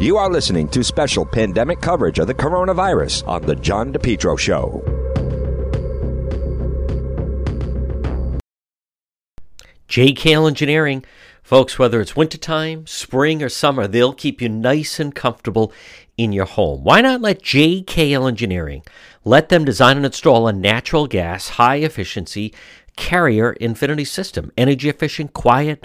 You are listening to special pandemic coverage of the coronavirus on The John DePetro Show. JKL Engineering. Folks, whether it's wintertime, spring, or summer, they'll keep you nice and comfortable in your home. Why not let JKL Engineering let them design and install a natural gas, high efficiency carrier infinity system? Energy efficient, quiet,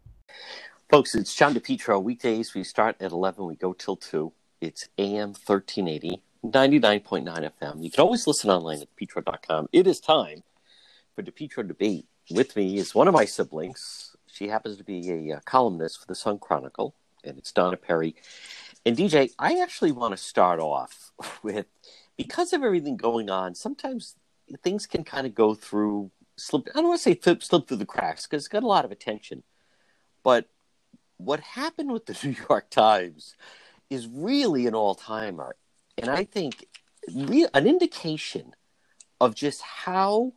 Folks, it's John DePetro. Weekdays, we start at 11, we go till 2. It's AM 1380, 99.9 FM. You can always listen online at petro.com. It is time for DePetro Debate. With me is one of my siblings. She happens to be a uh, columnist for the Sun Chronicle, and it's Donna Perry. And DJ, I actually want to start off with because of everything going on, sometimes things can kind of go through slip. I don't want to say slip, slip through the cracks because it's got a lot of attention. But what happened with the New York Times is really an all timer, and I think re- an indication of just how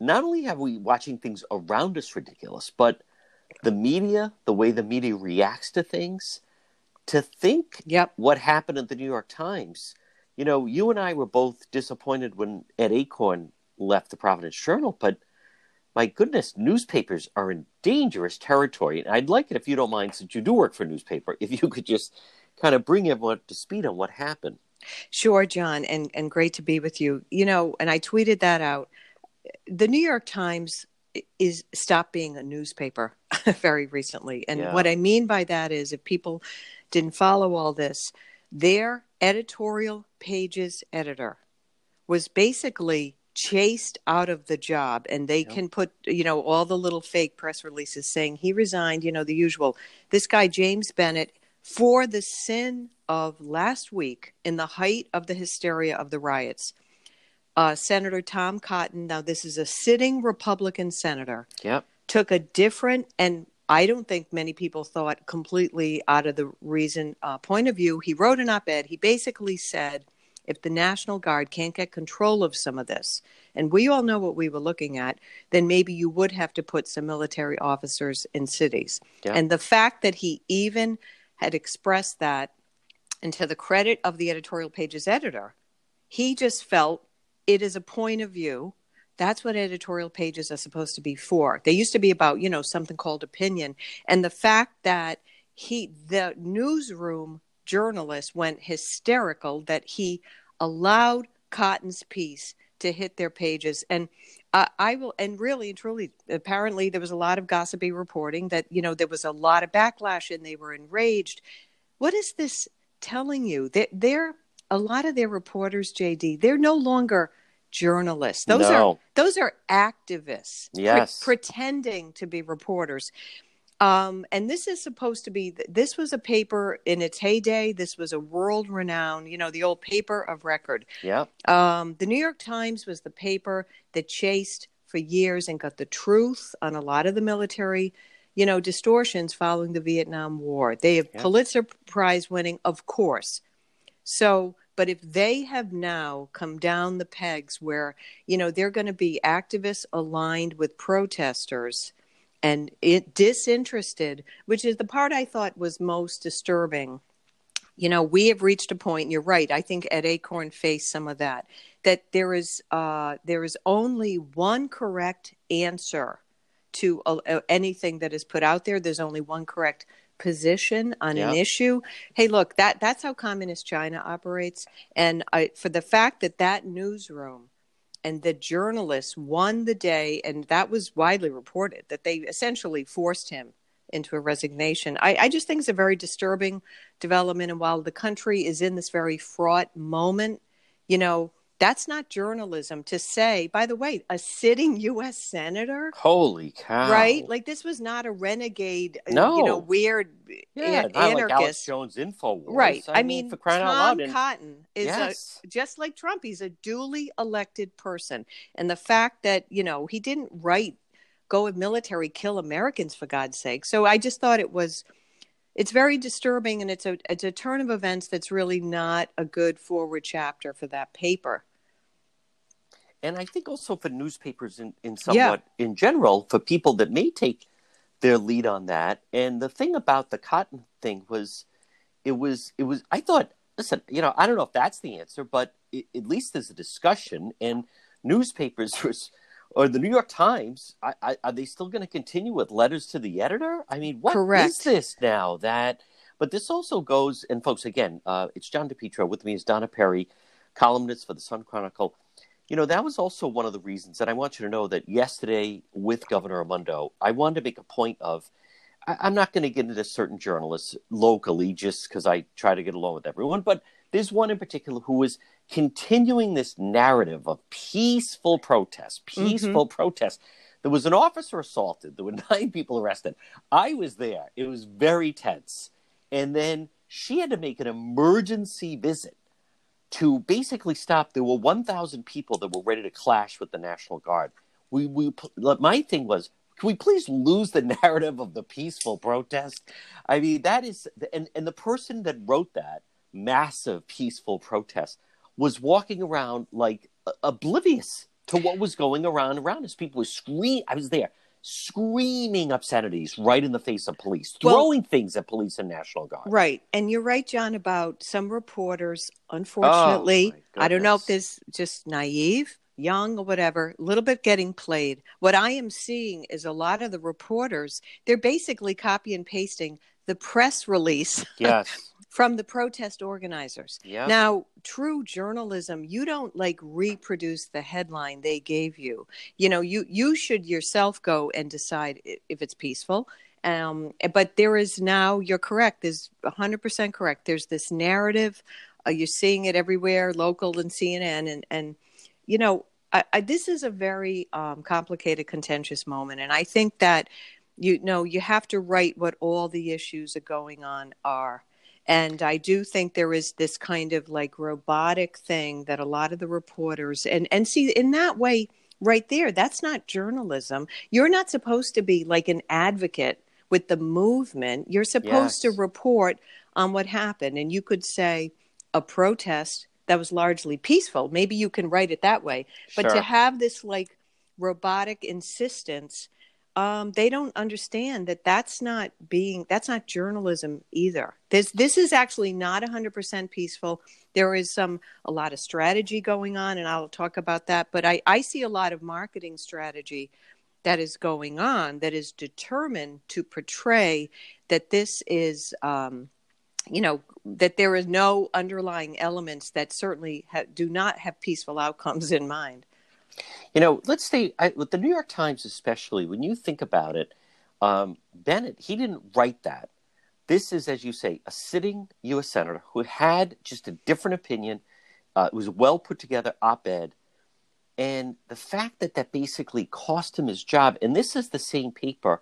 not only have we watching things around us ridiculous, but the media, the way the media reacts to things, to think yep. what happened at the New York Times you know, you and I were both disappointed when Ed Achorn left the Providence Journal, but my goodness, newspapers are in dangerous territory. And I'd like it if you don't mind, since you do work for a newspaper, if you could just kind of bring everyone up to speed on what happened. Sure, John, and, and great to be with you. You know, and I tweeted that out. The New York Times is stopped being a newspaper very recently. And Yeah. what I mean by that is if people didn't follow all this, their editorial pages editor was basically chased out of the job and they Yep. can put you know all the little fake press releases saying he resigned you know the usual this guy James Bennet for the sin of last week in the height of the hysteria of the riots uh, Senator Tom Cotton now this is a sitting Republican senator Yep. took a different and I don't think many people thought completely out of the reason uh, point of view. He wrote an op ed. He basically said if the National Guard can't get control of some of this, and we all know what we were looking at, then maybe you would have to put some military officers in cities. Yeah. And the fact that he even had expressed that, and to the credit of the editorial pages editor, he just felt it is a point of view that's what editorial pages are supposed to be for. They used to be about, you know, something called opinion. And the fact that he, the newsroom journalist went hysterical that he allowed Cotton's piece to hit their pages. And I, I will, and really and truly, apparently there was a lot of gossipy reporting that, you know, there was a lot of backlash and they were enraged. What is this telling you? They're, they're a lot of their reporters, JD, they're no longer journalists. Those No. are those are activists pre- Yes. pretending to be reporters. Um, and this is supposed to be this was a paper in its heyday. This was a world renowned, you know, the old paper of record. Yeah. Um, the New York Times was the paper that chased for years and got the truth on a lot of the military, you know, distortions following the Vietnam War. They have. Pulitzer Prize winning, of course. So But if they have now come down the pegs where, you know, they're going to be activists aligned with protesters and it disinterested, which is the part I thought was most disturbing. You know, we have reached a point, you're right. I think Ed Achorn faced some of that. That there is uh, there is only one correct answer to uh, anything that is put out there. There's only one correct position on yeah. an issue. Hey, look, that that's how communist China operates, and I, for the fact that that newsroom and the journalists won the day, and that was widely reported that they essentially forced him into a resignation. I, I just think it's a very disturbing development, and while the country is in this very fraught moment, you know, that's not journalism to say, by the way, a sitting U.S. senator. Holy cow! Right? Like this was not a renegade, no. you know, weird eh, yeah, an- anarchist. Like Alex Jones Infowars. Right. I, I mean, crying Tom out loud. And, Cotton is yes. a, just like Trump. He's a duly elected person, and the fact that you know he didn't write "Go with military, kill Americans" for God's sake. So I just thought it was it's very disturbing and it's a it's a turn of events that's really not a good forward chapter for that paper and i think also for newspapers in, in somewhat yeah. in general for people that may take their lead on that and the thing about the cotton thing was it was it was i thought listen you know i don't know if that's the answer but it, at least there's a discussion and newspapers was or the New York Times, I, I, are they still going to continue with letters to the editor? I mean, what Correct. is this now? That, but this also goes, and folks, again, uh, it's John DePetro. With me is Donna Perry, columnist for the Sun Chronicle. You know, that was also one of the reasons that I want you to know that yesterday with Governor Raimondo, I wanted to make a point of. I, am not going to get into certain journalists locally just because I try to get along with everyone, but there's one in particular who was continuing this narrative of peaceful protest, peaceful mm-hmm. protest. There was an officer assaulted. There were nine people arrested. I was there. It was very tense. And then she had to make an emergency visit to basically stop. There were 1,000 people that were ready to clash with the National Guard. We, we, my thing was, can we please lose the narrative of the peaceful protest? I mean, that is, and, and the person that wrote that massive peaceful protest was walking around like oblivious to what was going around around us. People were screaming. I was there, screaming obscenities right in the face of police, throwing well, things at police and National Guard. Right, and you're right, John, about some reporters. Unfortunately, oh, I don't know if this just naive, young, or whatever, a little bit getting played. What I am seeing is a lot of the reporters. They're basically copy and pasting the press release. Yes from the protest organizers. Yeah. Now, true journalism, you don't like reproduce the headline they gave you. You know, you you should yourself go and decide if it's peaceful. Um, but there is now, you're correct. There's 100% correct. There's this narrative. Uh, you're seeing it everywhere, local and CNN, and and you know, I, I, this is a very um, complicated, contentious moment, and I think that you know you have to write what all the issues are going on are and I do think there is this kind of like robotic thing that a lot of the reporters and and see in that way right there that's not journalism. You're not supposed to be like an advocate with the movement. You're supposed yes. to report on what happened and you could say a protest that was largely peaceful. Maybe you can write it that way. But sure. to have this like robotic insistence um, they don't understand that that's not being that's not journalism either. This this is actually not 100% peaceful. There is some a lot of strategy going on, and I'll talk about that. But I, I see a lot of marketing strategy that is going on that is determined to portray that this is um, you know that there is no underlying elements that certainly ha- do not have peaceful outcomes in mind. You know, let's say I, with the New York Times, especially when you think about it, um, Bennet he didn't write that. This is, as you say, a sitting U.S. senator who had just a different opinion. Uh, it was a well put together op-ed, and the fact that that basically cost him his job. And this is the same paper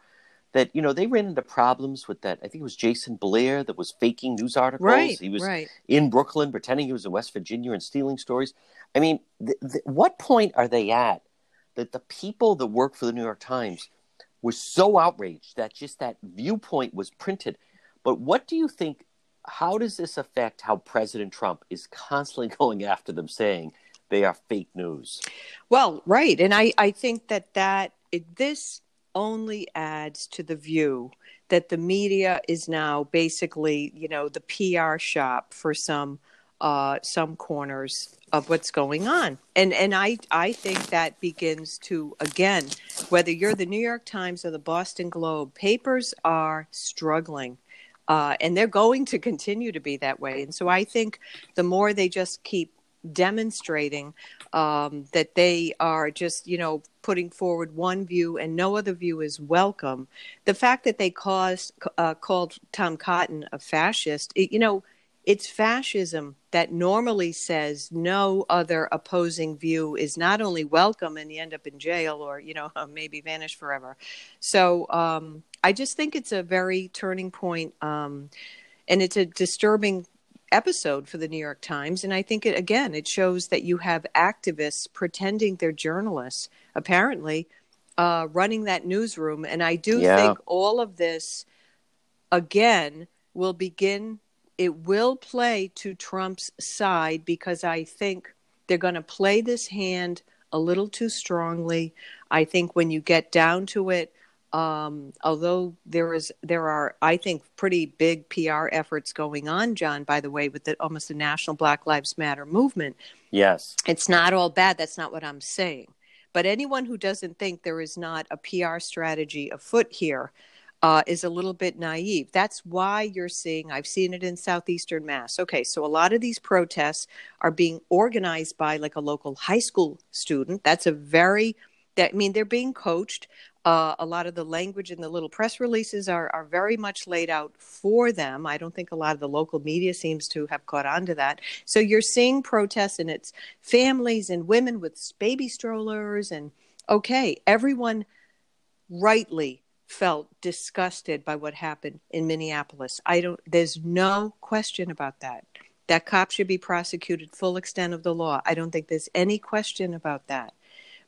that you know they ran into problems with that. I think it was Jason Blair that was faking news articles. Right, he was right. in Brooklyn pretending he was in West Virginia and stealing stories. I mean, th- th- what point are they at that the people that work for the New York Times were so outraged that just that viewpoint was printed? But what do you think how does this affect how President Trump is constantly going after them, saying they are fake news? Well, right, and I I think that that it, this only adds to the view that the media is now basically, you know, the PR shop for some uh, some corners of what's going on. And and I I think that begins to again, whether you're the New York Times or the Boston Globe, papers are struggling. Uh, and they're going to continue to be that way. And so I think the more they just keep demonstrating um, that they are just, you know, putting forward one view and no other view is welcome. The fact that they caused, uh, called Tom Cotton a fascist, it, you know, it's fascism that normally says no other opposing view is not only welcome and you end up in jail or you know maybe vanish forever so um, i just think it's a very turning point um, and it's a disturbing episode for the new york times and i think it again it shows that you have activists pretending they're journalists apparently uh, running that newsroom and i do Yeah. think all of this again will begin it will play to Trump's side because I think they're going to play this hand a little too strongly. I think when you get down to it, um, although there is there are I think pretty big PR efforts going on, John. By the way, with the almost the national Black Lives Matter movement, Yes. it's not all bad. That's not what I'm saying. But anyone who doesn't think there is not a PR strategy afoot here uh, is a little bit naive. That's why you're seeing, I've seen it in Southeastern Mass. Okay, so a lot of these protests are being organized by like a local high school student. That's a very, that, I mean, they're being coached. Uh, a lot of the language in the little press releases are, are very much laid out for them. I don't think a lot of the local media seems to have caught on to that. So you're seeing protests, and it's families and women with baby strollers. And okay, everyone rightly felt disgusted by what happened in Minneapolis. I don't, there's no question about that. That cop should be prosecuted full extent of the law. I don't think there's any question about that.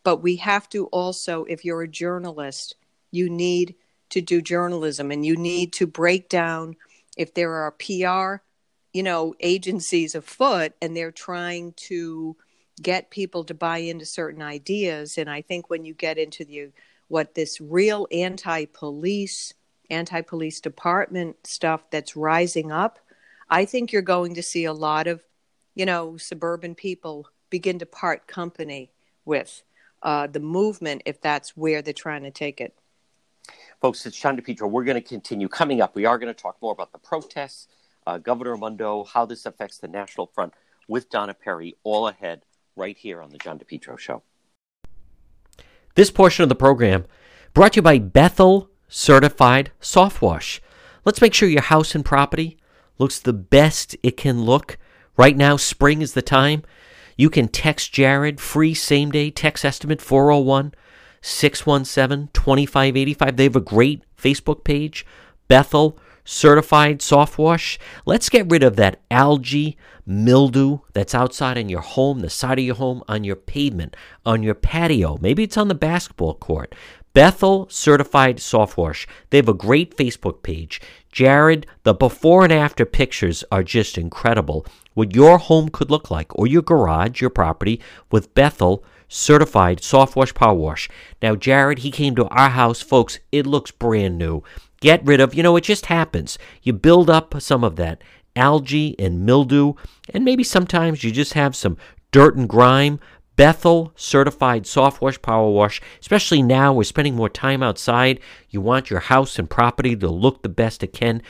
But we have to also, if you're a journalist, you need to do journalism and you need to break down if there are PR, you know, agencies afoot and they're trying to get people to buy into certain ideas. And I think when you get into the what this real anti-police, anti-police department stuff that's rising up, I think you're going to see a lot of, you know, suburban people begin to part company with uh, the movement if that's where they're trying to take it. Folks, it's John DePetro. We're going to continue. Coming up, we are going to talk more about the protests, uh, Governor Raimondo, how this affects the National Front with Donna Perry, all ahead right here on the John DePetro Show. This portion of the program brought to you by Bethel Certified Soft Wash. Let's make sure your house and property looks the best it can look. Right now, spring is the time. You can text Jared, free same day text estimate 401 617 2585. They have a great Facebook page, Bethel Certified Soft Wash. Let's get rid of that algae mildew that's outside in your home, the side of your home, on your pavement, on your patio. Maybe it's on the basketball court. Bethel Certified Soft Wash. They have a great Facebook page. Jared, the before and after pictures are just incredible. What your home could look like, or your garage, your property, with Bethel Certified Soft Wash Power Wash. Now, Jared, he came to our house, folks. It looks brand new. Get rid of, you know, it just happens. You build up some of that algae and mildew, and maybe sometimes you just have some dirt and grime. Bethel certified soft wash power wash, especially now we're spending more time outside. You want your house and property to look the best it can.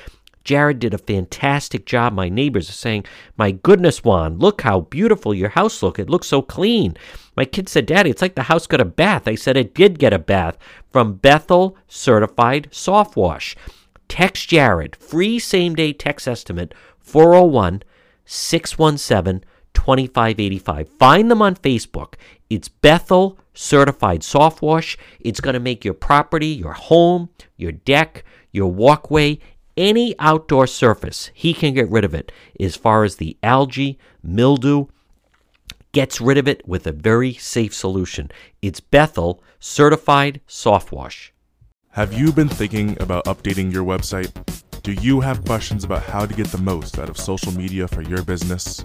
Jared did a fantastic job. My neighbors are saying, My goodness, Juan, look how beautiful your house look. It looks so clean. My kid said, Daddy, it's like the house got a bath. I said it did get a bath from Bethel Certified Soft Wash. Text Jared, free same day text estimate 401 617 2585. Find them on Facebook. It's Bethel Certified Soft Wash. It's going to make your property, your home, your deck, your walkway, any outdoor surface, he can get rid of it. As far as the algae, mildew, gets rid of it with a very safe solution. It's Bethel Certified Soft Wash. Have you been thinking about updating your website? Do you have questions about how to get the most out of social media for your business?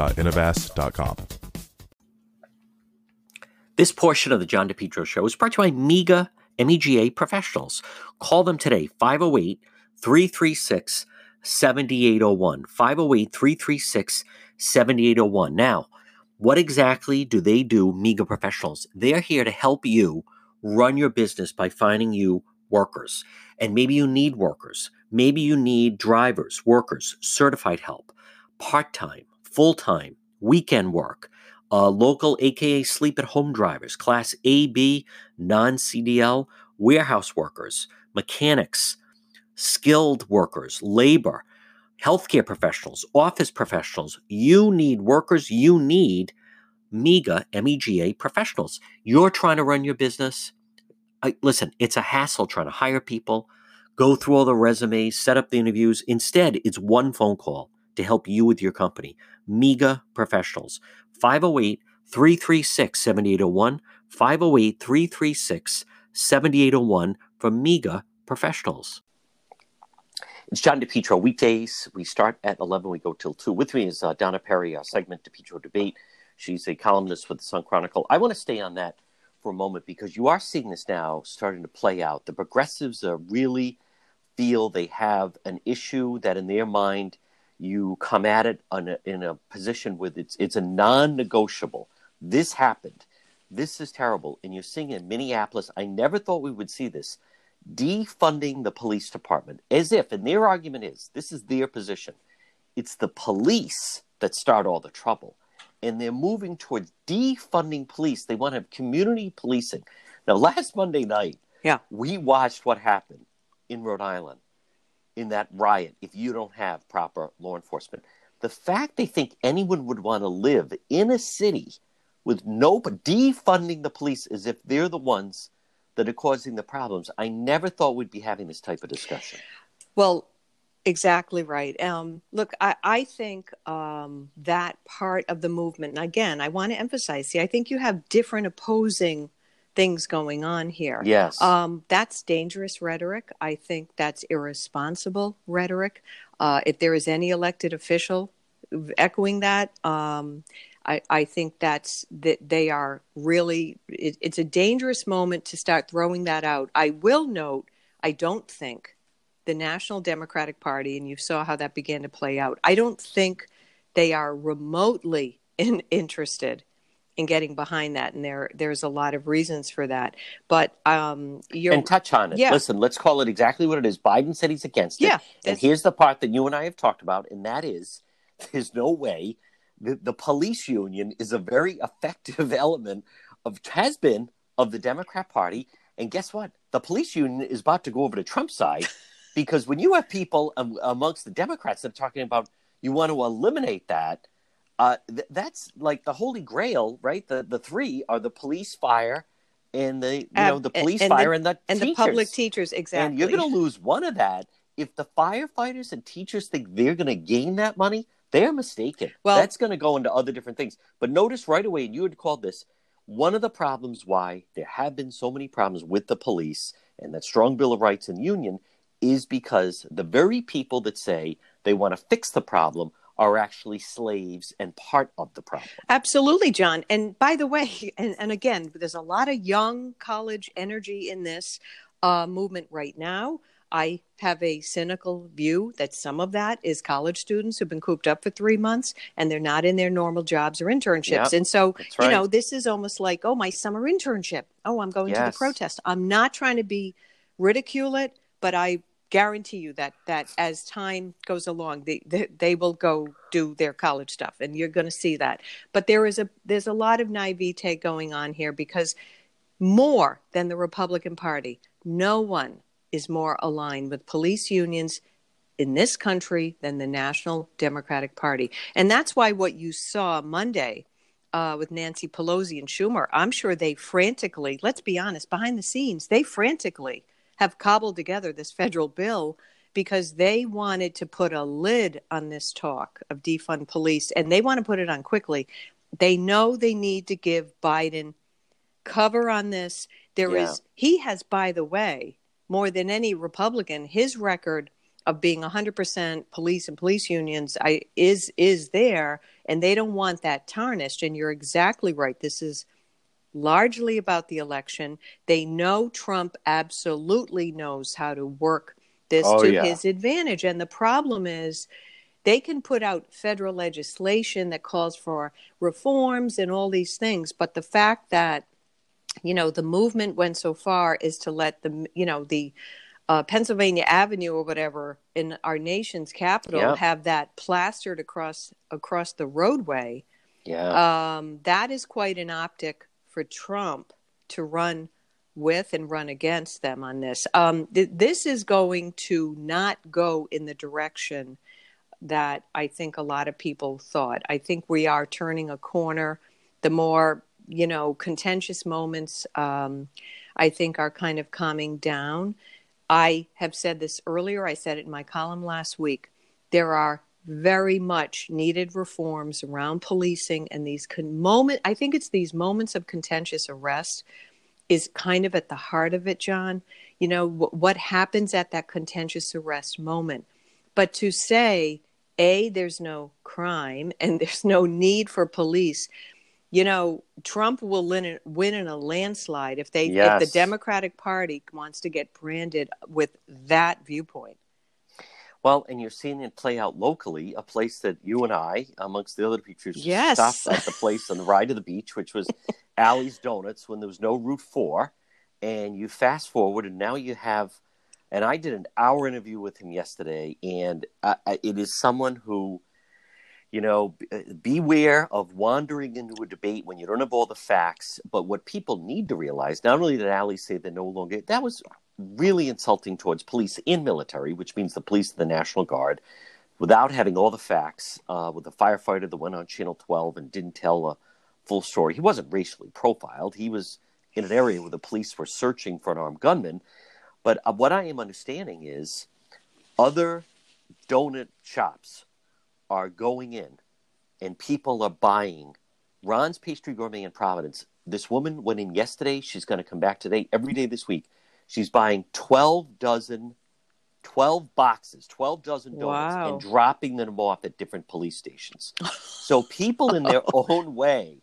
www.innovast.com. This portion of the John DePetro Show is brought to you by MEGA MEGA professionals. Call them today, 508 336 7801. 508 336 7801. Now, what exactly do they do, MEGA professionals? They're here to help you run your business by finding you workers. And maybe you need workers. Maybe you need drivers, workers, certified help, part time, full time, weekend work, uh, local AKA sleep at home drivers, class AB, non CDL, warehouse workers, mechanics, skilled workers, labor, healthcare professionals, office professionals. You need workers. You need MEGA, MEGA professionals. You're trying to run your business. I, listen, it's a hassle trying to hire people, go through all the resumes, set up the interviews. Instead, it's one phone call to help you with your company. MEGA professionals. 508 336 7801. 508 336 7801 for MEGA professionals. It's John DePetro. Weekdays, we start at 11, we go till 2. With me is uh, Donna Perry, our segment DePetro Debate. She's a columnist with the Sun Chronicle. I want to stay on that for a moment because you are seeing this now starting to play out. The progressives are really feel they have an issue that in their mind you come at it a, in a position with it's it's a non-negotiable. This happened. This is terrible. And you're seeing in Minneapolis, I never thought we would see this defunding the police department as if, and their argument is this is their position. It's the police that start all the trouble. And they're moving towards defunding police. They want to have community policing. Now, last Monday night, Yeah. we watched what happened in Rhode Island in that riot if you don't have proper law enforcement. The fact they think anyone would want to live in a city with no defunding the police as if they're the ones that are causing the problems. I never thought we'd be having this type of discussion. Well, exactly right. Um, look, I, I think um, that part of the movement, and again, I want to emphasize, see, I think you have different opposing things going on here. Yes. Um, that's dangerous rhetoric. I think that's irresponsible rhetoric. Uh, if there is any elected official echoing that, um, I, I think that's that they are really. It, it's a dangerous moment to start throwing that out. I will note. I don't think the National Democratic Party, and you saw how that began to play out. I don't think they are remotely in, interested in getting behind that, and there there's a lot of reasons for that. But um, you're and touch on it. Yeah. Listen, let's call it exactly what it is. Biden said he's against it. Yeah, And here's the part that you and I have talked about, and that is there's no way the, the police union is a very effective element of has been of the Democrat Party. And guess what? The police union is about to go over to Trump's side because when you have people um, amongst the Democrats that are talking about you want to eliminate that, uh, th- that's like the holy grail, right? The the three are the police, fire, and the you know the police, and fire, and the and the public teachers exactly. And you're going to lose one of that. If the firefighters and teachers think they're going to gain that money, they're mistaken. Well- that's going to go into other different things. But notice right away, and you had called this one of the problems why there have been so many problems with the police and that strong Bill of Rights and union is because the very people that say they want to fix the problem are actually slaves and part of the problem. Absolutely, John. And by the way, and, and again, there's a lot of young college energy in this uh, movement right now. I have a cynical view that some of that is college students who've been cooped up for three months and they're not in their normal jobs or internships. Yeah, and so, that's you know, this is almost like, oh, my summer internship. Oh, I'm going to the protest. I'm not trying to be ridicule it, but I guarantee you that that as time goes along, they they, they will go do their college stuff, and you're going to see that. But there is a there's a lot of naivete going on here because more than the Republican Party, no one is more aligned with police unions in this country than the National Democratic Party. And that's why what you saw Monday uh, with Nancy Pelosi and Schumer, I'm sure they frantically, let's be honest, behind the scenes, they frantically have cobbled together this federal bill because they wanted to put a lid on this talk of defund police and they want to put it on quickly. They know they need to give Biden cover on this. There Yeah. is he has, by the way, more than any Republican, his record of being 100% police and police unions I, is is there, and they don't want that tarnished. And you're exactly right. This is largely about the election. They know Trump absolutely knows how to work this Oh, to yeah. his advantage. And the problem is they can put out federal legislation that calls for reforms and all these things, but the fact that you know the movement went so far is to let the you know the uh, Pennsylvania Avenue or whatever in our nation's capital Yeah. have that plastered across across the roadway. Yeah. Um, that is quite an optic for Trump to run with and run against them on this. Um, th- this is going to not go in the direction that I think a lot of people thought. I think we are turning a corner. The more, you know, contentious moments, um, I think, are kind of calming down. I have said this earlier, I said it in my column last week. There are very much needed reforms around policing and these con- moment I think it's these moments of contentious arrest is kind of at the heart of it, John. You know, wh- what happens at that contentious arrest moment. But to say, A, there's no crime and there's no need for police, you know, Trump will win, win in a landslide if they if the Democratic Party wants to get branded with that viewpoint. Well, and you're seeing it play out locally, a place that you and I, amongst the other people, Yes. stopped at the place on the ride to the beach, which was Allie's Donuts when there was no Route 4. And you fast forward, and now you have, and I did an hour interview with him yesterday, and uh, it is someone who, you know, uh, beware of wandering into a debate when you don't have all the facts. But what people need to realize, not only did Allie say they're no longer, that was really insulting towards police and military, which means the police and the National Guard, without having all the facts. Uh, with the firefighter that went on Channel 12 and didn't tell a full story. He wasn't racially profiled. He was in an area where the police were searching for an armed gunman. But uh, what I am understanding is other donut shops are going in and people are buying Ron's Pastry Gourmet in Providence. This woman went in yesterday. She's going to come back today, every day this week. She's buying 12 dozen, 12 boxes, 12 dozen donuts, Wow. and dropping them off at different police stations. so people in their own way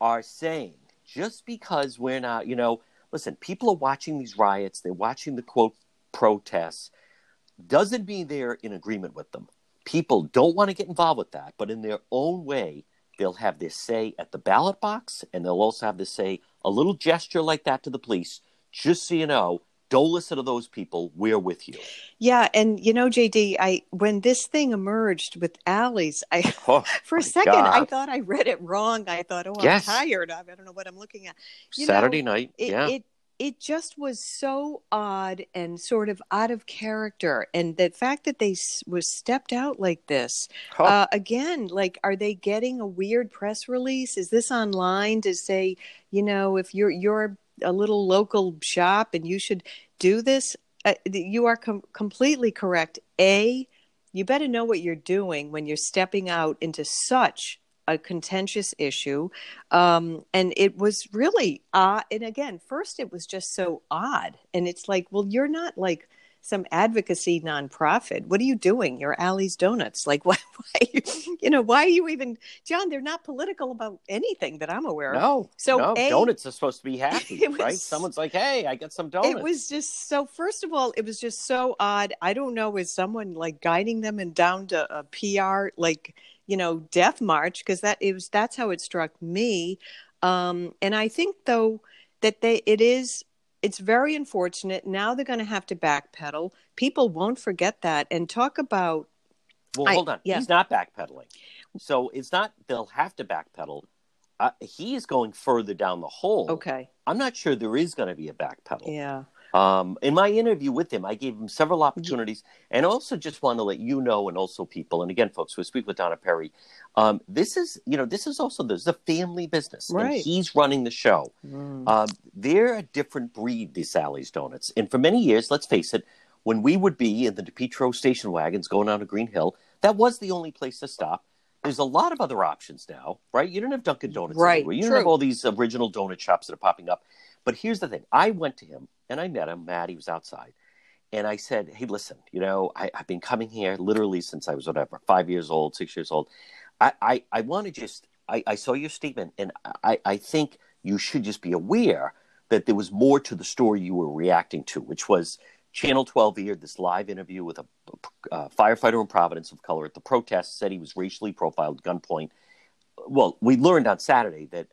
are saying, just because we're not, you know, listen, people are watching these riots, they're watching the quote protests, doesn't mean they're in agreement with them. People don't want to get involved with that, but in their own way, they'll have their say at the ballot box, and they'll also have to say a little gesture like that to the police, just so you know, don't listen to those people. We're with you. Yeah, and you know, JD, I when this thing emerged with Allie's, I Oh, for a second I thought I read it wrong. I thought, oh, Yes. I'm tired. I don't know what I'm looking at. You know, Saturday night. it, yeah. it it just was so odd and sort of out of character, and the fact that they was stepped out like this uh, again. Like, are they getting a weird press release? Is this online to say, you know, if you're you're a little local shop and you should do this? Uh, you are com- completely correct. A, you better know what you're doing when you're stepping out into such a contentious issue. Um, and it was really odd. And again, first it was just so odd. And it's like, well, you're not like some advocacy nonprofit. What are you doing? You're Allie's Donuts. Like, why, why, you know, why are you even, John? They're not political about anything that I'm aware of. no, So, no, A- donuts are supposed to be happy, was- right? Someone's like, "Hey, I got some donuts." It was just so. First of all, it was just so odd. I don't know, is someone like guiding them and down to a PR like you know death march because that it was that's how it struck me. Um, and I think though that they it is it's very unfortunate. Now they're going to have to backpedal. People won't forget that and talk about Well, I- hold on. yeah. He's not backpedaling. So it's not they'll have to backpedal. Uh, he is going further down the hole. okay, I'm not sure there is going to be a backpedal. yeah. Um, in my interview with him, I gave him several opportunities, and also just want to let you know, and also people, and again, folks, we speak with Donna Perry. Um, this is, you know, this is also this is a family business, Right. and he's running the show. Mm. Um, they're a different breed, these Allie's Donuts, and for many years, let's face it, when we would be in the DePetro station wagons going down to Green Hill, that was the only place to stop. There's a lot of other options now, right? You don't have Dunkin' Donuts Right, everywhere. You don't have all these original donut shops that are popping up. But here's the thing: I went to him and I met him. Matt, he was outside, and I said, "Hey, listen, you know, I, I've been coming here literally since I was whatever, five years old, six years old. I, I, I want to just, I, I saw your statement, and I, I think you should just be aware that there was more to the story you were reacting to, which was Channel 12 aired this live interview with a, uh firefighter in Providence of color at the protest, said he was racially profiled, gunpoint. Well, we learned on Saturday that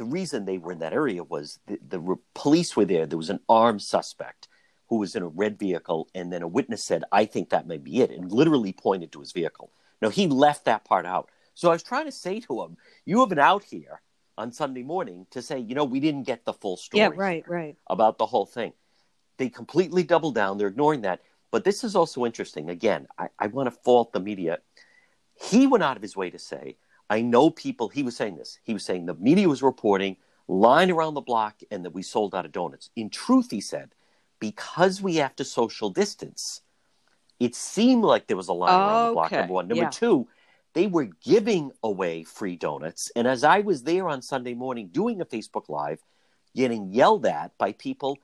the reason they were in that area was the, the re- police were there. There was an armed suspect who was in a red vehicle, and then a witness said, I think that may be it, and literally pointed to his vehicle. Now, he left that part out. So I was trying to say to him, You have been out here on Sunday morning to say, you know, we didn't get the full story Yeah, right, right. about the whole thing. They completely double down. They're ignoring that. But this is also interesting. Again, I, I want to fault the media. He went out of his way to say, I know people, he was saying this. He was saying the media was reporting line around the block and that we sold out of donuts. In truth, he said, because we have to social distance, it seemed like there was a line around the block, number one. Number yeah. two, they were giving away free donuts. And as I was there on Sunday morning doing a Facebook Live, getting yelled at by people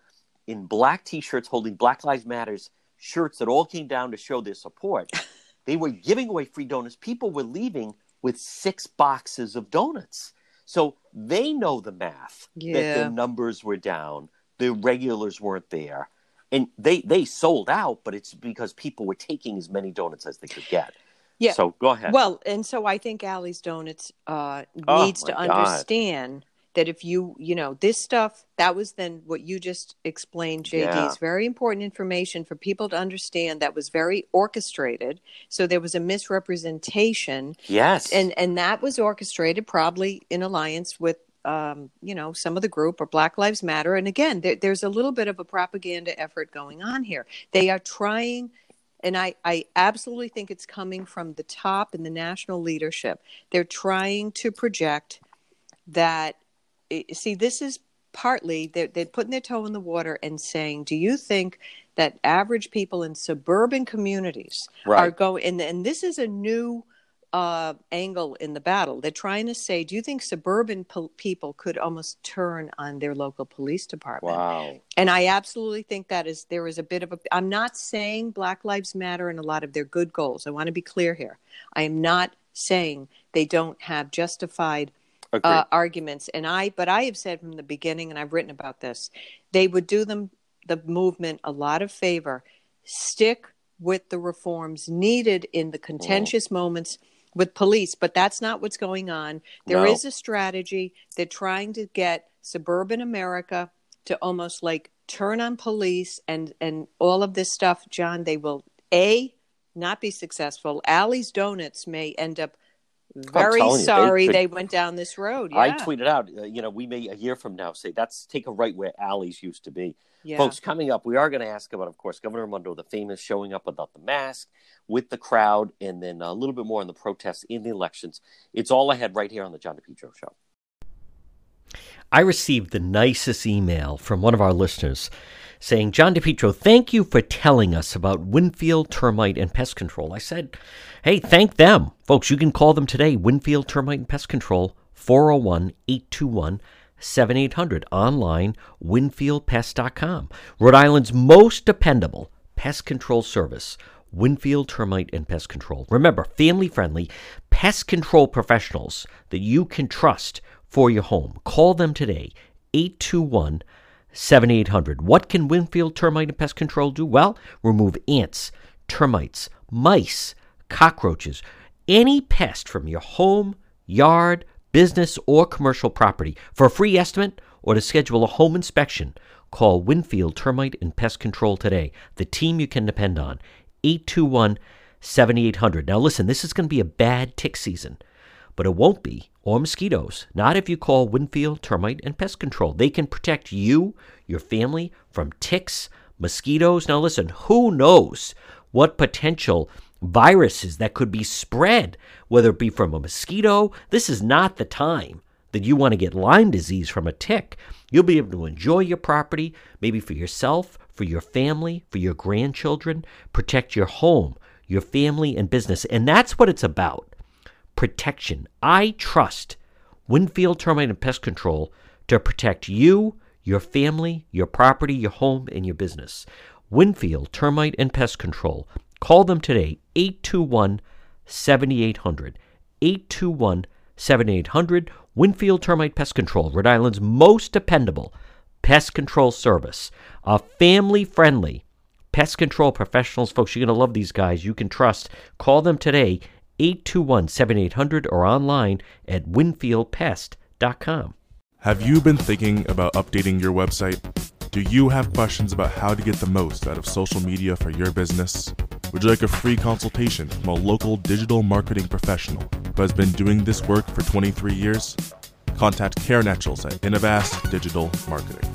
in black t-shirts holding Black Lives Matters shirts that all came down to show their support. they were giving away free donuts. People were leaving with six boxes of donuts. So they know the math that Yeah. the numbers were down, the regulars weren't there. And they they sold out, but it's because people were taking as many donuts as they could get. Yeah. So go ahead. Well, and so I think Allie's Donuts uh, Oh, needs to God. understand that if you, you know, this stuff, that was then what you just explained, JD, Yeah. is very important information for people to understand that was very orchestrated. So there was a misrepresentation yes. and and that was orchestrated probably in alliance with um, you know some of the group or black lives matter and again there, there's a little bit of a propaganda effort going on here they are trying and I, I absolutely think it's coming from the top in the national leadership they're trying to project that see this is partly they're, they're putting their toe in the water and saying do you think that average people in suburban communities are going and, and this is a new uh, angle in the battle they're trying to say do you think suburban po- people could almost turn on their local police department Wow. and i absolutely think that is there is a bit of a i'm not saying black lives matter and a lot of their good goals i want to be clear here i am not saying they don't have justified. Uh, arguments. And i but i have said from the beginning and i've written about this they would do them the movement a lot of favor. Stick with the reforms needed in the contentious moments with police but that's not what's going on. There is No. a strategy. They're trying to get suburban america to almost like turn on police and and all of this stuff. John they will a not be successful. Allie's donuts may end up very telling you, they sorry could- they, went down this road yeah I tweeted out, uh, you know, we may a year from now say that's take a right where Allie's used to be. yeah Folks, coming up, we are going to ask about, of course, Governor Raimondo, the famous showing up without the mask with the crowd, and then a little bit more on the protests in the elections. It's all ahead right here on the John DePetro Show. I received the nicest email from one of our listeners saying, John DePetro, thank you for telling us about Winfield Termite and Pest Control. I said, hey, thank them. Folks, you can call them today, Winfield Termite and Pest Control, 401 821 7800. Online, winfieldpest.com. Rhode Island's most dependable pest control service. Winfield Termite and Pest Control. Remember, family friendly pest control professionals that you can trust for your home. Call them today, 821 7800. What can Winfield Termite and Pest Control do? Well, remove ants, termites, mice, cockroaches, any pest from your home, yard, business, or commercial property. For a free estimate or to schedule a home inspection, call Winfield Termite and Pest Control today, the team you can depend on. 821 7800. Now, listen, this is going to be a bad tick season, but it won't be, or mosquitoes. Not if you call Winfield Termite and Pest Control. They can protect you, your family, from ticks, mosquitoes. Now, listen, who knows what potential viruses that could be spread, whether it be from a mosquito? This is not the time that you want to get Lyme disease from a tick. You'll be able to enjoy your property, maybe for yourself, for your family, for your grandchildren, protect your home, your family, and business. And that's what it's about protection. I trust Winfield Termite and Pest Control to protect you, your family, your property, your home, and your business. Winfield Termite and Pest Control. Call them today, 821 7800. 821 7800. Winfield Termite Pest Control, Rhode Island's most dependable pest control service. A family friendly pest control professionals. Folks, you're going to love these guys. You can trust. Call them today, 821 7800, or online at winfieldpest.com. Have you been thinking about updating your website? Do you have questions about how to get the most out of social media for your business? Would you like a free consultation from a local digital marketing professional who has been doing this work for 23 years? Contact Karen Etchels at Innovast Digital Marketing.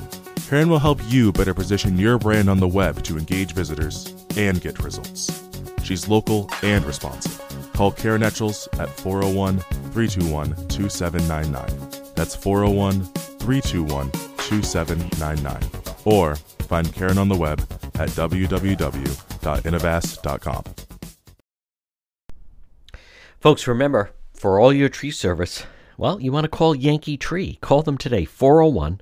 Karen will help you better position your brand on the web to engage visitors and get results. She's local and responsive. Call Karen Etchels at 401 321 2799. That's 401 321 2799. Or find Karen on the web at www.innovast.com. Folks, remember, for all your tree service, well, you want to call Yankee Tree. Call them today, 401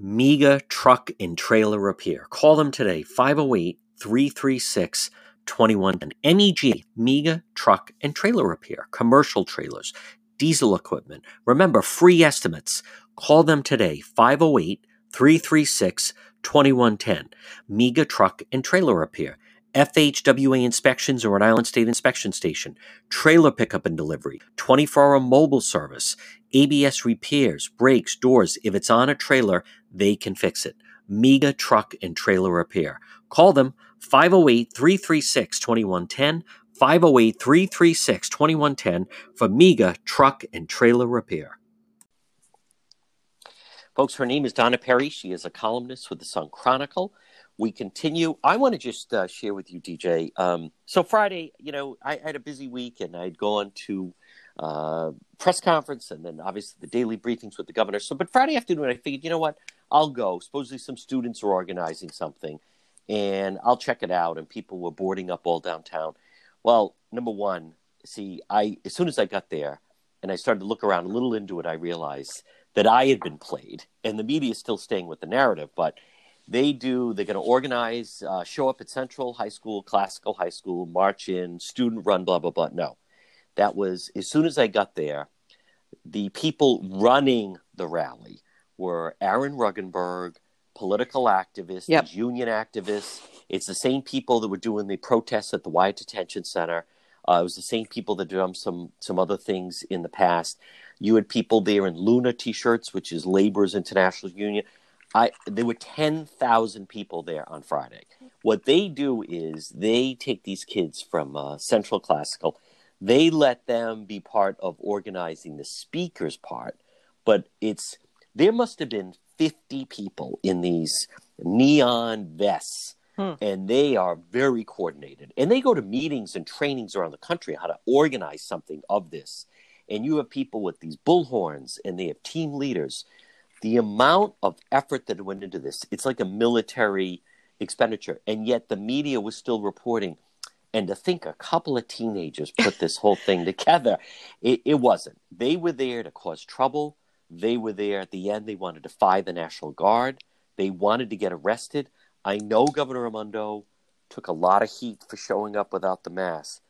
Mega Truck and Trailer Repair. Call them today, 508 336 2110. MEG, Mega Truck and Trailer Repair. Commercial trailers, diesel equipment. Remember, free estimates. Call them today, 508 336 2110. Mega Truck and Trailer Repair. FHWA inspections or an Island State Inspection Station, trailer pickup and delivery, 24 hour mobile service, ABS repairs, brakes, doors. If it's on a trailer, they can fix it. Mega Truck and Trailer Repair. Call them 508 336 2110. 508 336 2110 for Mega Truck and Trailer Repair. Folks, her name is Donna Perry. She is a columnist with the Sun Chronicle. We continue. I want to just uh, share with you, DJ. Um, so, Friday, you know, I, I, had a busy week and I'd gone to uh, press conference and then obviously the daily briefings with the governor. So, but Friday afternoon, I figured, you know what? I'll go. Supposedly, some students are organizing something and I'll check it out. And people were boarding up all downtown. Well, number one, see, I as soon as I got there and I started to look around a little into it, I realized that I had been played, and the media is still staying with the narrative, but they do they're going to organize uh, show up at central high school classical high school march in student run blah blah blah no that was as soon as i got there the people running the rally were Aaron Regunberg political activists Yep. union activists it's the same people that were doing the protests at the wyatt detention center Uh, it was the same people that done some some other things in the past. You had people there in LIUNA T-shirts, which is Labor's International Union. I there were ten thousand people there on Friday. What they do is they take these kids from uh, Central Classical, they let them be part of organizing the speakers part, but it's there must have been fifty people in these neon vests. Hmm. And they are very coordinated. And they go to meetings and trainings around the country how to organize something of this. And you have people with these bullhorns and they have team leaders the amount of effort that went into this it's like a military expenditure and yet the media was still reporting and to think a couple of teenagers put this whole thing together it, it wasn't. They were there to cause trouble. They were there at the end. They wanted to defy the national guard. They wanted to get arrested. I know governor raimondo took a lot of heat for showing up without the mask.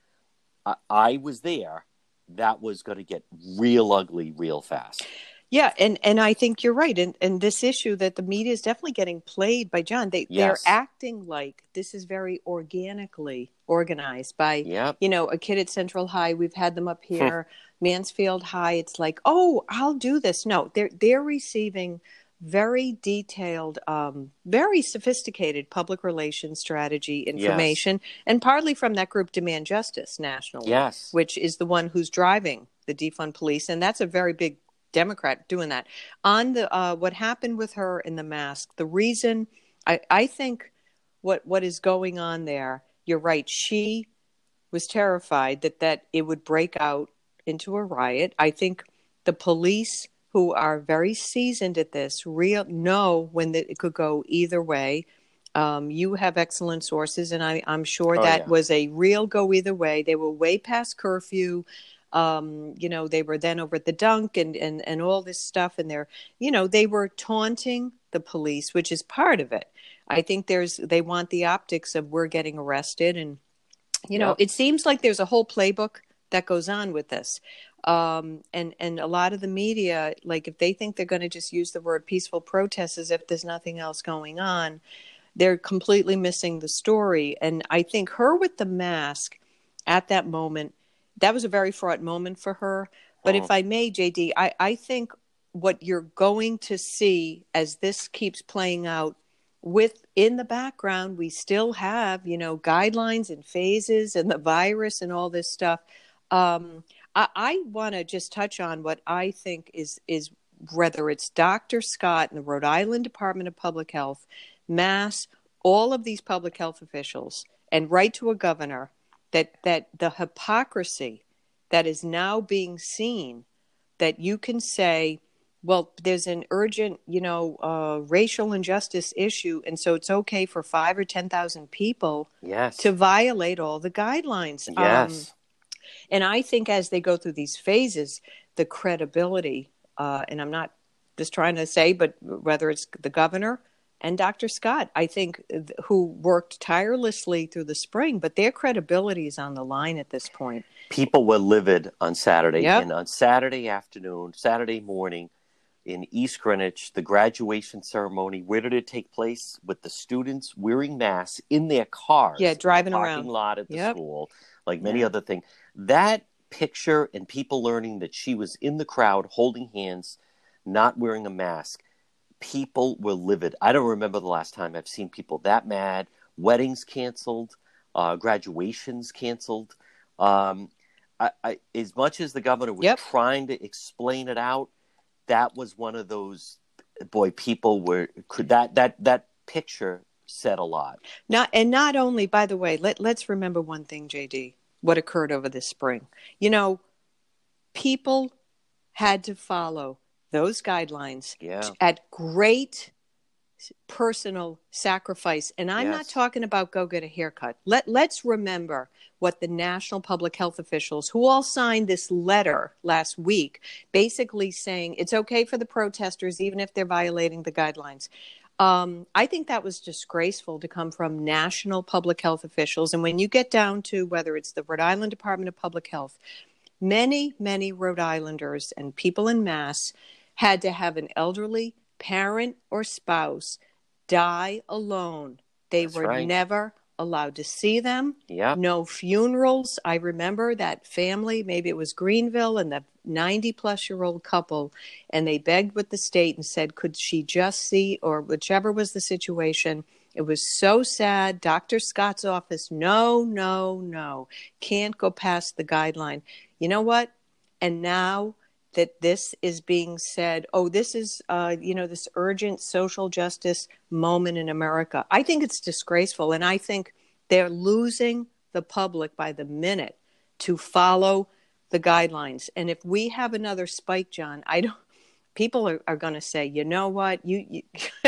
I, I was there. That was going to get real ugly real fast Yeah, and and I think you're right. And and this issue that the media is definitely getting played by John. They Yes. they're acting like this is very organically organized by Yep. you know a kid at Central High. We've had them up here, Mansfield High. It's like, oh, I'll do this. No, they're they're receiving very detailed, um, very sophisticated public relations strategy information, and partly from that group Demand Justice nationally yes which is the one who's driving the defund police, and that's a very big Democrat doing that. On the uh, what happened with her in the mask, the reason I, I think what what is going on there, you're right. She was terrified that that it would break out into a riot. I think the police who are very seasoned at this real know when the, it could go either way. Um, you have excellent sources, and I, I'm sure Oh, that yeah. was a real go either way. They were way past curfew. Um, you know, they were then over at the dunk and, and, and all this stuff, and they're, you know, they were taunting the police, which is part of it. I think there's they want the optics of we're getting arrested, and you know, it seems like there's a whole playbook that goes on with this. Um, and and a lot of the media, like if they think they're going to just use the word peaceful protest as if there's nothing else going on, they're completely missing the story. And I think her with the mask at that moment, that was a very fraught moment for her. But if I may, JD, I, I think what you're going to see as this keeps playing out with in the background, we still have, you know, guidelines and phases and the virus and all this stuff. Um, I, I want to just touch on what I think is is whether it's Dr. Scott and the Rhode Island Department of Public Health, Mass, all of these public health officials, and right to a governor that that the hypocrisy that is now being seen that you can say well there's an urgent you know uh, racial injustice issue and so it's okay for five or ten thousand people yes. to violate all the guidelines. Um, yes. and I think as they go through these phases, the credibility, uh, and I'm not just trying to say, but whether it's the governor and Dr. Scott, I think, who worked tirelessly through the spring, but their credibility is on the line at this point. people were livid on Saturday. Yep. And on Saturday afternoon, Saturday morning in East Greenwich, the graduation ceremony, where did it take place? With the students wearing masks in their cars. Yeah, driving parking around. lot at the Yep. school, like many Yeah. other things. That picture and people learning that she was in the crowd holding hands, not wearing a mask, people were livid. I don't remember the last time I've seen people that mad. Weddings canceled, uh, graduations canceled. Um, I, I, as much as the governor was Yep. trying to explain it out, that was one of those. Boy, people were could that that that picture said a lot. Not and not only, by the way, let let's remember one thing, JD, what occurred over this spring. You know, people had to follow those guidelines Yeah. at great personal sacrifice. And I'm not talking about go get a haircut. Let let's remember what the national public health officials who all signed this letter last week basically saying it's okay for the protesters even if they're violating the guidelines. Um, I think that was disgraceful to come from national public health officials. And when you get down to whether it's the Rhode Island Department of Public Health, many, many Rhode Islanders and people in Mass had to have an elderly parent or spouse die alone. They That's were right. never allowed to see them. Yeah. No funerals. I remember that family, maybe it was Greenville and the 90 plus year old couple, and they begged with the state and said, could she just see, or whichever was the situation. It was so sad. Dr. Scott's office, no, no, no, can't go past the guideline. You know what? And now that this is being said, oh, this is, uh, you know, this urgent social justice moment in America. I think it's disgraceful. And I think they're losing the public by the minute to follow the guidelines. And if we have another spike, John, I don't. People are, are going to say, you know what, you you,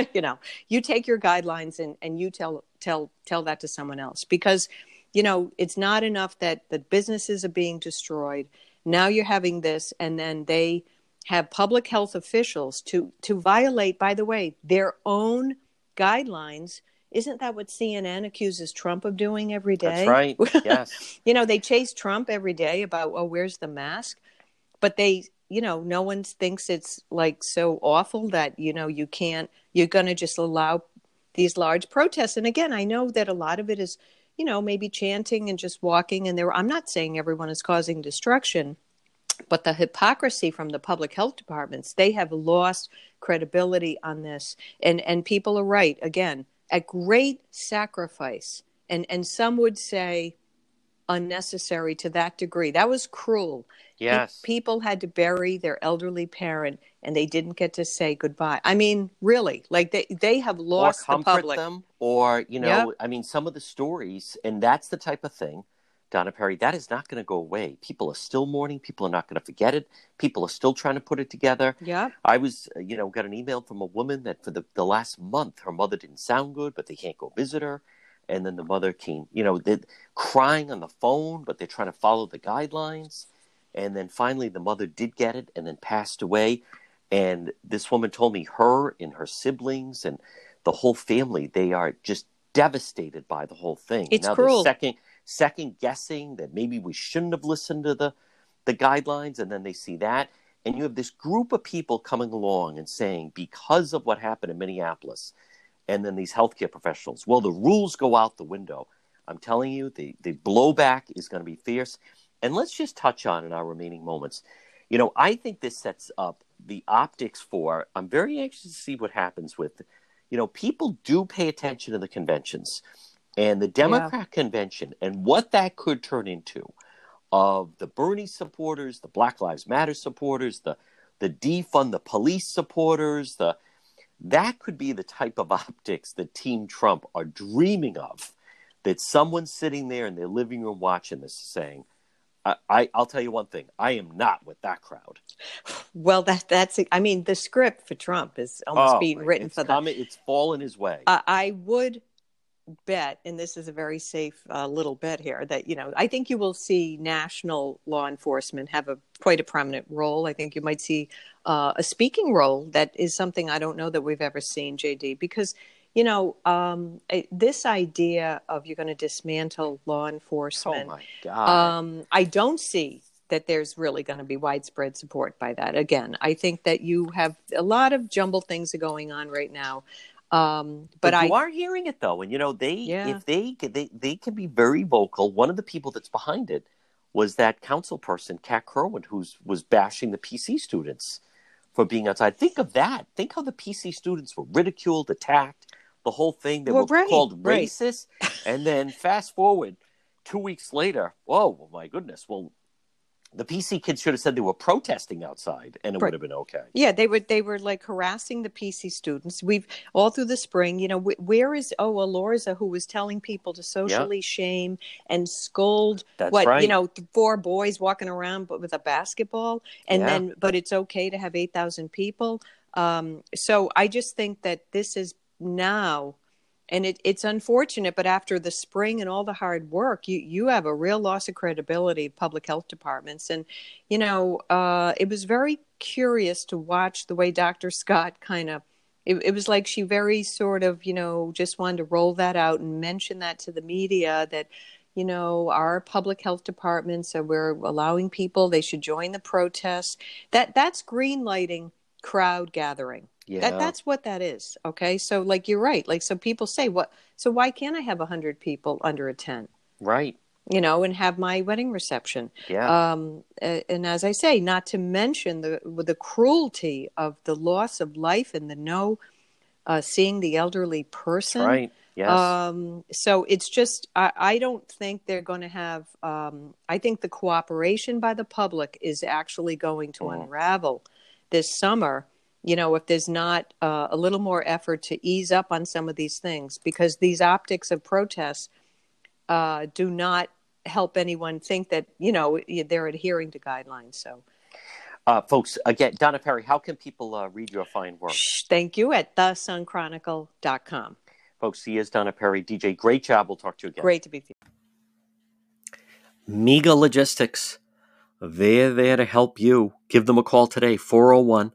you know, you take your guidelines and, and you tell tell tell that to someone else because, you know, it's not enough that the businesses are being destroyed now you're having this, and then they have public health officials to to violate, by the way, their own guidelines. Isn't that what CNN accuses Trump of doing every day? That's right. Yes. you know, they chase Trump every day about, oh, where's the mask? But they, you know, no one thinks it's like so awful that, you know, you can't, you're going to just allow these large protests. And again, I know that a lot of it is you know, maybe chanting and just walking. And there, I'm not saying everyone is causing destruction, but the hypocrisy from the public health departments, they have lost credibility on this. And and people are right again at great sacrifice. And and some would say unnecessary to that degree. That was cruel. Yes. People had to bury their elderly parent and they didn't get to say goodbye. I mean, really, like they they have lost or the public. them, or you know, yep. I mean, some of the stories, and that's the type of thing, Donna Perry, that is not going to go away. People are still mourning. People are not going to forget it. People are still trying to put it together. Yeah. I was, uh, you know, got an email from a woman that for the, the last month, her mother didn't sound good, but they can't go visit her. And then the mother came, you know, they're crying on the phone, but they're trying to follow the guidelines. And then finally, the mother did get it and then passed away. And this woman told me her and her siblings and the whole family, they are just devastated by the whole thing. It's now cruel. Second, second guessing that maybe we shouldn't have listened to the, the guidelines. And then they see that. And you have this group of people coming along and saying, because of what happened in Minneapolis, and then these healthcare professionals, well, the rules go out the window. I'm telling you, the, the blowback is going to be fierce. And let's just touch on in our remaining moments. You know, I think this sets up the optics for. I'm very anxious to see what happens with. You know, people do pay attention to the conventions, and the Democrat yeah. convention, and what that could turn into, of the Bernie supporters, the Black Lives Matter supporters, the the defund the police supporters, the that could be the type of optics that Team Trump are dreaming of. That someone's sitting there in their living room watching this, saying, I, will tell you one thing. I am not with that crowd. Well, that that's. I mean, the script for Trump is almost oh, being written for them. It's fallen his way. Uh, I would bet, and this is a very safe uh, little bet here, that you know, I think you will see national law enforcement have a quite a prominent role. I think you might see uh, a speaking role that is something I don't know that we've ever seen, JD, because you know, um, this idea of you're going to dismantle law enforcement. Oh my God. Um, I don't see that there's really going to be widespread support by that. Again, I think that you have a lot of jumbled things are going on right now. Um, but, but you I, are hearing it though, and you know they yeah. if they they they can be very vocal. One of the people that's behind it was that council person, Kat Kerwin, who was bashing the PC students for being outside. Think of that. Think how the PC students were ridiculed, attacked the whole thing. They well, were right, called right. racist. and then fast forward two weeks later, whoa, my goodness. Well, the PC kids should have said they were protesting outside, and it right. would have been okay. Yeah, they were. They were like harassing the PC students. We've all through the spring. You know, where is oh Elorza who was telling people to socially yeah. shame and scold That's what right. you know four boys walking around but with a basketball, and yeah. then but it's okay to have eight thousand people. Um, so I just think that this is now and it, it's unfortunate but after the spring and all the hard work you, you have a real loss of credibility of public health departments. And you know uh, it was very curious to watch the way dr scott kind of it, it was like she very sort of you know just wanted to roll that out and mention that to the media that you know our public health departments are we're allowing people they should join the protests that that's green lighting crowd gathering That that's what that is. Okay. So like you're right. Like so people say what so why can't I have a hundred people under a tent? right. You know, and have my wedding reception. Yeah. Um, and as I say, not to mention the the cruelty of the loss of life and the no uh, seeing the elderly person. right. Yes. Um, so it's just, I, I don't think they're going to have, um, I think the cooperation by the public is actually going to Mm. unravel this summer. You know, if there's not uh, a little more effort to ease up on some of these things, because these optics of protests uh, do not help anyone think that, you know, they're adhering to guidelines. So uh, folks, again, Donna Perry, how can people uh, read your fine work? shh, thank you at thesunchronicle.com. Folks, he is Donna Perry. DJ, great job. We'll talk to you again. Great to be with you. Mega Logistics. They're there to help you. Give them a call today, 401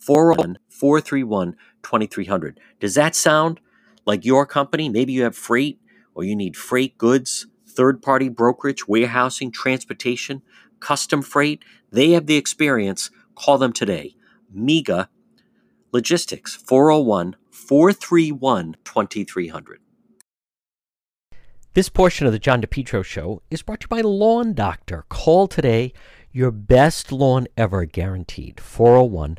401 431 2300. Does that sound like your company? Maybe you have freight or you need freight goods, third party brokerage, warehousing, transportation, custom freight. They have the experience. Call them today. MEGA Logistics, 401 431 2300. This portion of the John DePetro Show is brought to you by Lawn Doctor. Call today. Your best lawn ever guaranteed. 401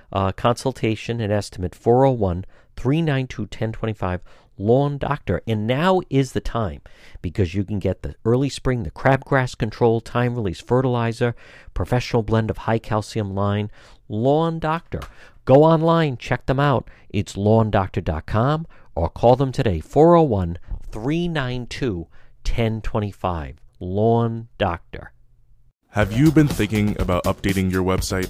uh, consultation and estimate 401 392 1025. Lawn Doctor. And now is the time because you can get the early spring, the crabgrass control, time release fertilizer, professional blend of high calcium lime. Lawn Doctor. Go online, check them out. It's lawndoctor.com or call them today 401 392 1025. Lawn Doctor. Have you been thinking about updating your website?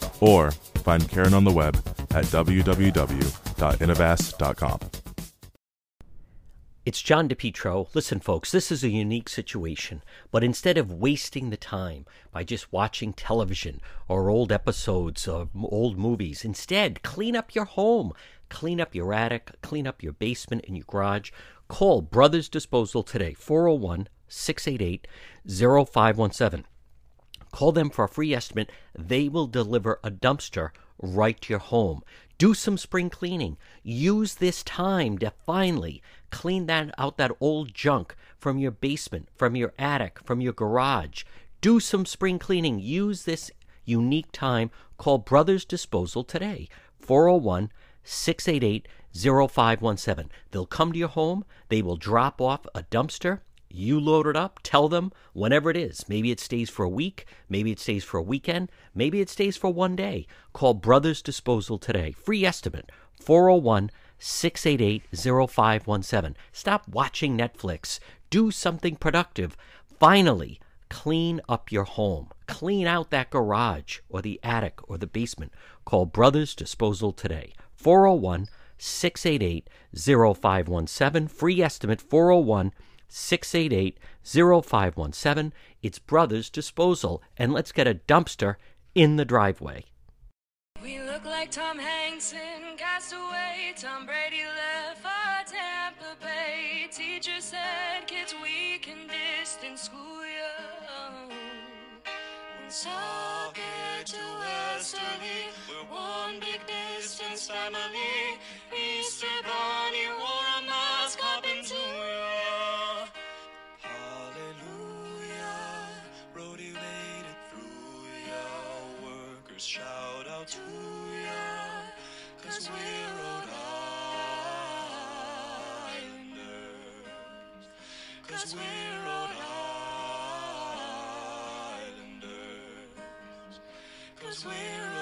Or find Karen on the web at www.innovast.com. It's John DePetro. Listen, folks, this is a unique situation, but instead of wasting the time by just watching television or old episodes of old movies, instead, clean up your home, clean up your attic, clean up your basement and your garage. Call Brothers Disposal today, 401 688 0517. Call them for a free estimate. They will deliver a dumpster right to your home. Do some spring cleaning. Use this time to finally clean that out that old junk from your basement, from your attic, from your garage. Do some spring cleaning. Use this unique time. Call Brothers Disposal today. 401 688 0517. They'll come to your home. They will drop off a dumpster. You load it up, tell them whenever it is. Maybe it stays for a week, maybe it stays for a weekend, maybe it stays for one day. Call Brothers Disposal today. Free estimate 401 688 0517. Stop watching Netflix. Do something productive. Finally, clean up your home. Clean out that garage or the attic or the basement. Call Brothers Disposal today. 401 688 0517. Free estimate 401 688 0517. It's Brothers Disposal. And let's get a dumpster in the driveway. We look like Tom Hanks in Castaway. Tom Brady left for send kids weak and distant school young. Woonsocket to Westerly, we're one big distance family. Easter Bunny shout out to ya, cause we're Rhode Islanders. Cause we're Rhode Islanders. Cause we're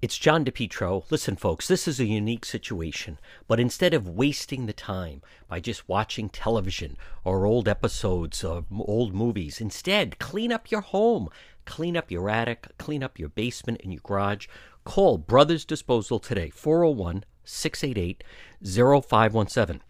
It's John DePetro. Listen, folks, this is a unique situation, but instead of wasting the time by just watching television or old episodes of old movies, instead, clean up your home, clean up your attic, clean up your basement and your garage. Call Brothers Disposal today, 401 688 0517.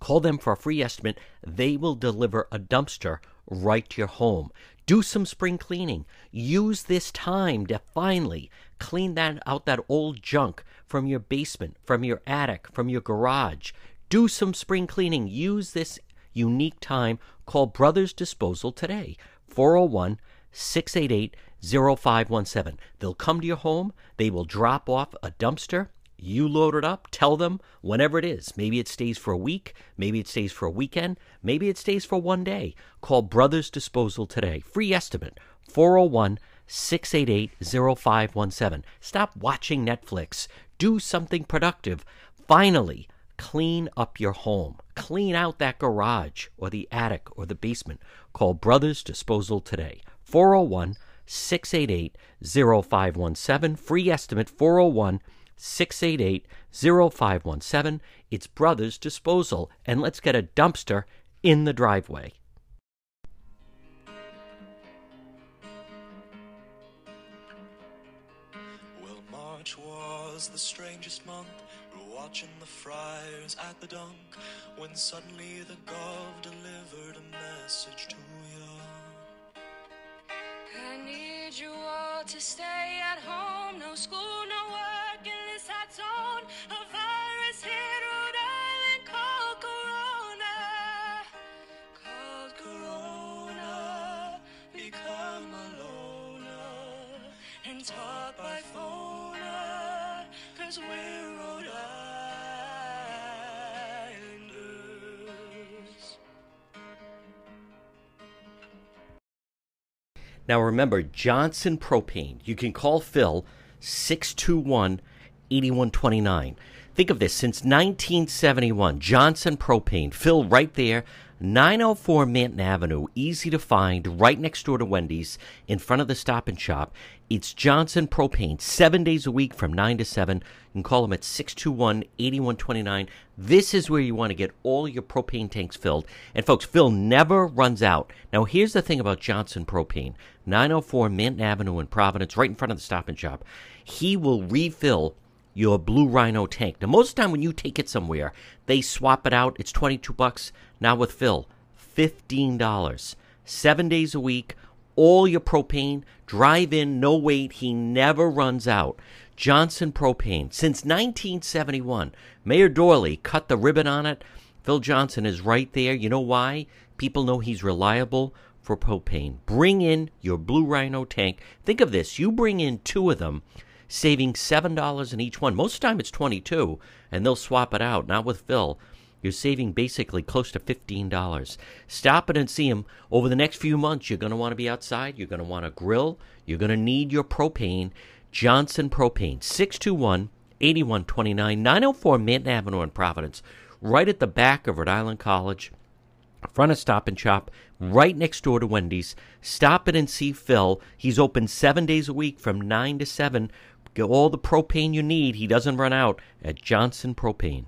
Call them for a free estimate. They will deliver a dumpster right to your home. Do some spring cleaning. Use this time to finally clean that out that old junk from your basement, from your attic, from your garage. Do some spring cleaning. Use this unique time. Call Brothers Disposal today. 401 688 0517. They'll come to your home. They will drop off a dumpster. You load it up, tell them whenever it is. Maybe it stays for a week, maybe it stays for a weekend, maybe it stays for one day. Call Brothers Disposal today. Free estimate 401 688 0517. Stop watching Netflix. Do something productive. Finally, clean up your home. Clean out that garage or the attic or the basement. Call Brothers Disposal today. 401 688 0517. Free estimate 401 688 0517. It's Brothers Disposal. And let's get a dumpster in the driveway. Was the strangest month. We're watching the friars at the dunk when suddenly the gov delivered a message to you. I need you all to stay at home. No school, no Cause we're Rhode Islanders. Now remember, Johnson Propane. You can call Phil 621 8129. Think of this since 1971, Johnson Propane. Phil right there, 904 Manton Avenue, easy to find, right next door to Wendy's, in front of the Stop and Shop. It's Johnson Propane, seven days a week from 9 to 7. You can call them at 621 8129. This is where you want to get all your propane tanks filled. And folks, Phil never runs out. Now, here's the thing about Johnson Propane 904 Manton Avenue in Providence, right in front of the Stop and Shop. He will refill your Blue Rhino tank. Now, most of the time when you take it somewhere, they swap it out. It's 22 bucks. Now with Phil, $15. Seven days a week, all your propane, drive in, no wait. He never runs out. Johnson Propane, since 1971. Mayor Dorley cut the ribbon on it. Phil Johnson is right there. You know why? People know he's reliable for propane. Bring in your Blue Rhino tank. Think of this you bring in two of them, saving $7 in each one. Most of the time it's 22 and they'll swap it out. Not with Phil. You're saving basically close to $15. Stop it and see him. Over the next few months, you're going to want to be outside. You're going to want to grill. You're going to need your propane. Johnson Propane, 621 8129, 904 Manton Avenue in Providence, right at the back of Rhode Island College front of Stop and Shop, right next door to Wendy's. Stop it and see Phil. He's open seven days a week from 9 to 7. Get all the propane you need. He doesn't run out at Johnson Propane.